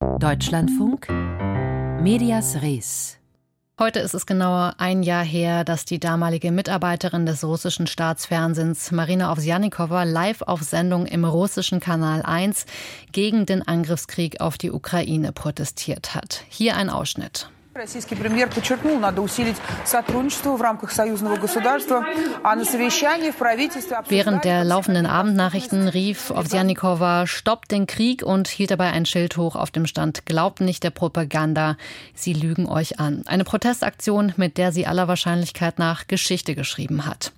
Deutschlandfunk Medias Res Heute ist es genau ein Jahr her, dass die damalige Mitarbeiterin des russischen Staatsfernsehens Marina Ovsjanikova live auf Sendung im russischen Kanal 1 gegen den Angriffskrieg auf die Ukraine protestiert hat. Hier ein Ausschnitt. Российский премьер подчеркнул, надо усилить сотрудничество в рамках союзного государства, а на совещании в правительстве Während der laufenden Abendnachrichten rief Ovsjanikova, stoppt den Krieg und hielt dabei ein Schild hoch auf dem Stand, glaubt nicht der Propaganda, sie lügen euch an. Eine Protestaktion, mit der sie aller Wahrscheinlichkeit nach Geschichte geschrieben hat.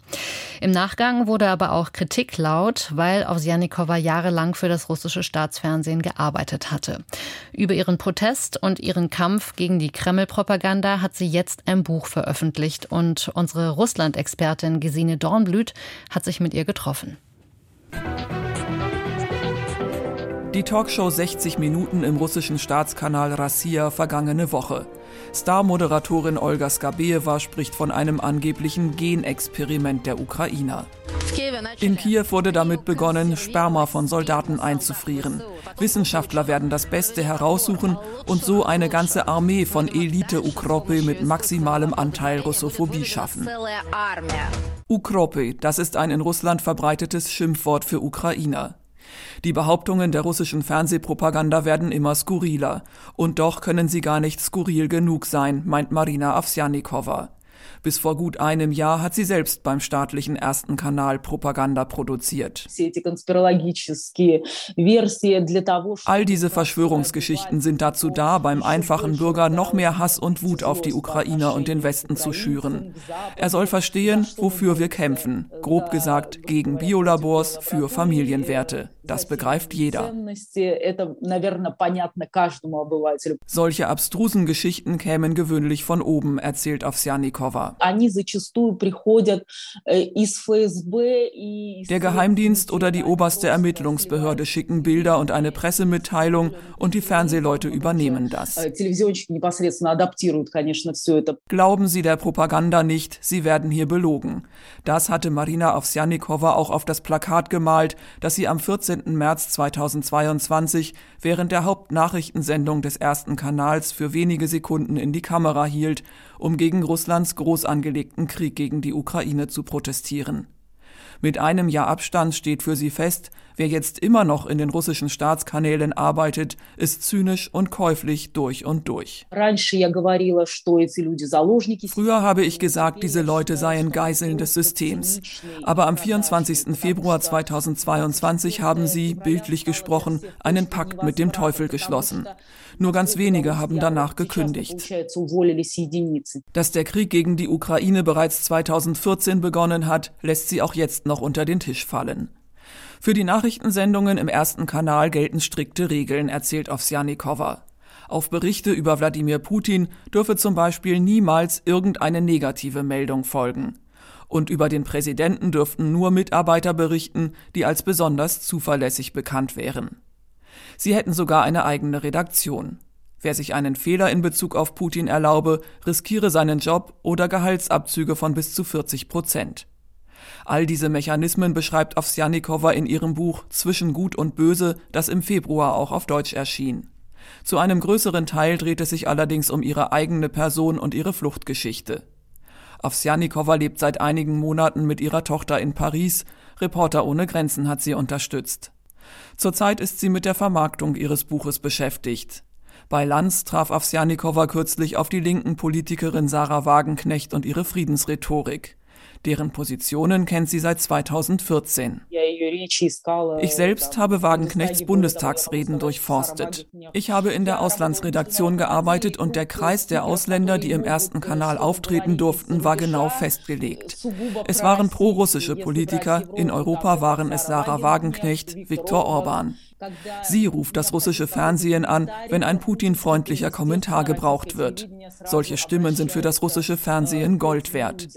Im Nachgang wurde aber auch Kritik laut, weil Ovsjanikova jahrelang für das russische Staatsfernsehen gearbeitet hatte. Über ihren Protest und ihren Kampf gegen die Kreml-Propaganda hat sie jetzt ein Buch veröffentlicht und unsere Russland-Expertin Gesine Dornblüt hat sich mit ihr getroffen. Die Talkshow 60 Minuten im russischen Staatskanal Rassia vergangene Woche. Star-Moderatorin Olga Skabeeva spricht von einem angeblichen Genexperiment der Ukrainer. In Kiew wurde damit begonnen, Sperma von Soldaten einzufrieren. Wissenschaftler werden das Beste heraussuchen und so eine ganze Armee von Elite-Ukropy mit maximalem Anteil Russophobie schaffen. Ukropy, das ist ein in Russland verbreitetes Schimpfwort für Ukrainer. Die Behauptungen der russischen Fernsehpropaganda werden immer skurriler. Und doch können sie gar nicht skurril genug sein, meint Marina Avsjanikova. Bis vor gut einem Jahr hat sie selbst beim staatlichen ersten Kanal Propaganda produziert. All diese Verschwörungsgeschichten sind dazu da, beim einfachen Bürger noch mehr Hass und Wut auf die Ukrainer und den Westen zu schüren. Er soll verstehen, wofür wir kämpfen. Grob gesagt, gegen Biolabors, für Familienwerte. Das begreift jeder. Solche abstrusen Geschichten kämen gewöhnlich von oben, erzählt Ovsjanikova. Der Geheimdienst oder die oberste Ermittlungsbehörde schicken Bilder und eine Pressemitteilung und die Fernsehleute übernehmen das. Glauben Sie der Propaganda nicht, Sie werden hier belogen. Das hatte Marina Ovsjanikova auch auf das Plakat gemalt, das sie am 14. März 2022 während der Hauptnachrichtensendung des ersten Kanals für wenige Sekunden in die Kamera hielt, um gegen Russlands groß angelegten Krieg gegen die Ukraine zu protestieren. Mit einem Jahr Abstand steht für sie fest, wer jetzt immer noch in den russischen Staatskanälen arbeitet, ist zynisch und käuflich durch und durch. Früher habe ich gesagt, diese Leute seien Geiseln des Systems. Aber am 24. Februar 2022 haben sie, bildlich gesprochen, einen Pakt mit dem Teufel geschlossen. Nur ganz wenige haben danach gekündigt. Dass der Krieg gegen die Ukraine bereits 2014 begonnen hat, lässt sie auch jetzt noch unter den Tisch fallen. Für die Nachrichtensendungen im ersten Kanal gelten strikte Regeln, erzählt Ovsjanikova. Auf Berichte über Wladimir Putin dürfe zum Beispiel niemals irgendeine negative Meldung folgen. Und über den Präsidenten dürften nur Mitarbeiter berichten, die als besonders zuverlässig bekannt wären. Sie hätten sogar eine eigene Redaktion. Wer sich einen Fehler in Bezug auf Putin erlaube, riskiere seinen Job oder Gehaltsabzüge von bis zu 40 Prozent. All diese Mechanismen beschreibt Ovsjanikova in ihrem Buch Zwischen Gut und Böse, das im Februar auch auf Deutsch erschien. Zu einem größeren Teil dreht es sich allerdings um ihre eigene Person und ihre Fluchtgeschichte. Ovsjanikova lebt seit einigen Monaten mit ihrer Tochter in Paris. Reporter ohne Grenzen hat sie unterstützt. Zurzeit ist sie mit der Vermarktung ihres Buches beschäftigt. Bei Lanz traf Avsjanikova kürzlich auf die linken Politikerin Sarah Wagenknecht und ihre Friedensrhetorik. Deren Positionen kennt sie seit 2014. Ich selbst habe Wagenknechts Bundestagsreden durchforstet. Ich habe in der Auslandsredaktion gearbeitet und der Kreis der Ausländer, die im ersten Kanal auftreten durften, war genau festgelegt. Es waren prorussische Politiker, in Europa waren es Sarah Wagenknecht, Viktor Orban. Sie ruft das russische Fernsehen an, wenn ein Putin-freundlicher Kommentar gebraucht wird. Solche Stimmen sind für das russische Fernsehen Gold wert.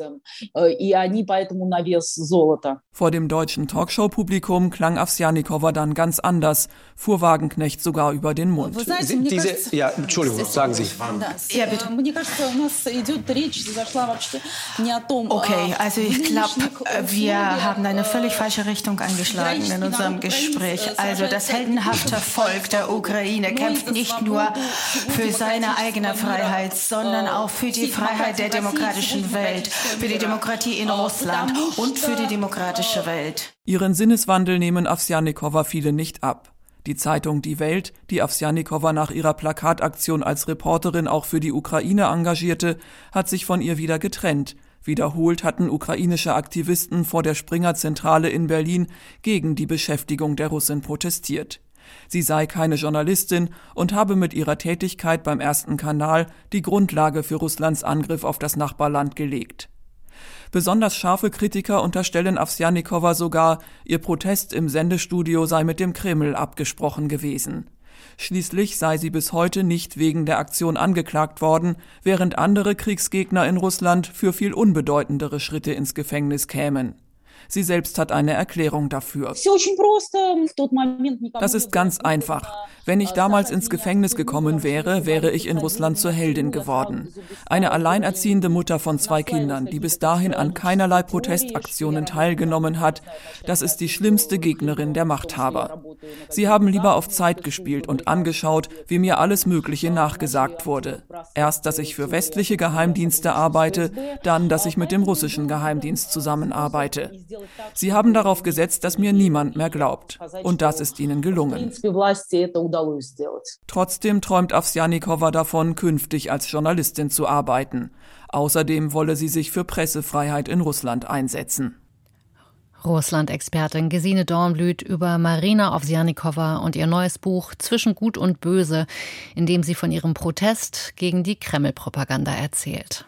Vor dem deutschen Talkshow-Publikum klang Avsjanikova dann ganz anders, fuhr Wagenknecht sogar über den Mund. Diese, ja, Entschuldigung, sagen Sie. Ja, bitte. Okay, also ich glaube, wir haben eine völlig falsche Richtung eingeschlagen in unserem Gespräch. Also das heldenhafte Volk der Ukraine kämpft nicht nur für seine eigene Freiheit, sondern auch für die Freiheit der demokratischen Welt, für die Demokratie in Russland und für die demokratische Welt. Ihren Sinneswandel nehmen Avsjanikova viele nicht ab. Die Zeitung Die Welt, die Avsjanikova nach ihrer Plakataktion als Reporterin auch für die Ukraine engagierte, hat sich von ihr wieder getrennt. Wiederholt hatten ukrainische Aktivisten vor der Springer Zentrale in Berlin gegen die Beschäftigung der Russin protestiert. Sie sei keine Journalistin und habe mit ihrer Tätigkeit beim ersten Kanal die Grundlage für Russlands Angriff auf das Nachbarland gelegt. Besonders scharfe Kritiker unterstellen Avsjanikova sogar, ihr Protest im Sendestudio sei mit dem Kreml abgesprochen gewesen. Schließlich sei sie bis heute nicht wegen der Aktion angeklagt worden, während andere Kriegsgegner in Russland für viel unbedeutendere Schritte ins Gefängnis kämen. Sie selbst hat eine Erklärung dafür. Das ist ganz einfach. Wenn ich damals ins Gefängnis gekommen wäre, wäre ich in Russland zur Heldin geworden. Eine alleinerziehende Mutter von zwei Kindern, die bis dahin an keinerlei Protestaktionen teilgenommen hat, das ist die schlimmste Gegnerin der Machthaber. Sie haben lieber auf Zeit gespielt und angeschaut, wie mir alles Mögliche nachgesagt wurde. Erst, dass ich für westliche Geheimdienste arbeite, dann, dass ich mit dem russischen Geheimdienst zusammenarbeite. Sie haben darauf gesetzt, dass mir niemand mehr glaubt. Und das ist ihnen gelungen. Trotzdem träumt Avsjanikova davon, künftig als Journalistin zu arbeiten. Außerdem wolle sie sich für Pressefreiheit in Russland einsetzen. Russland-Expertin Gesine Dornblüt über Marina Ovsjanikova und ihr neues Buch Zwischen Gut und Böse, in dem sie von ihrem Protest gegen die Kreml-Propaganda erzählt.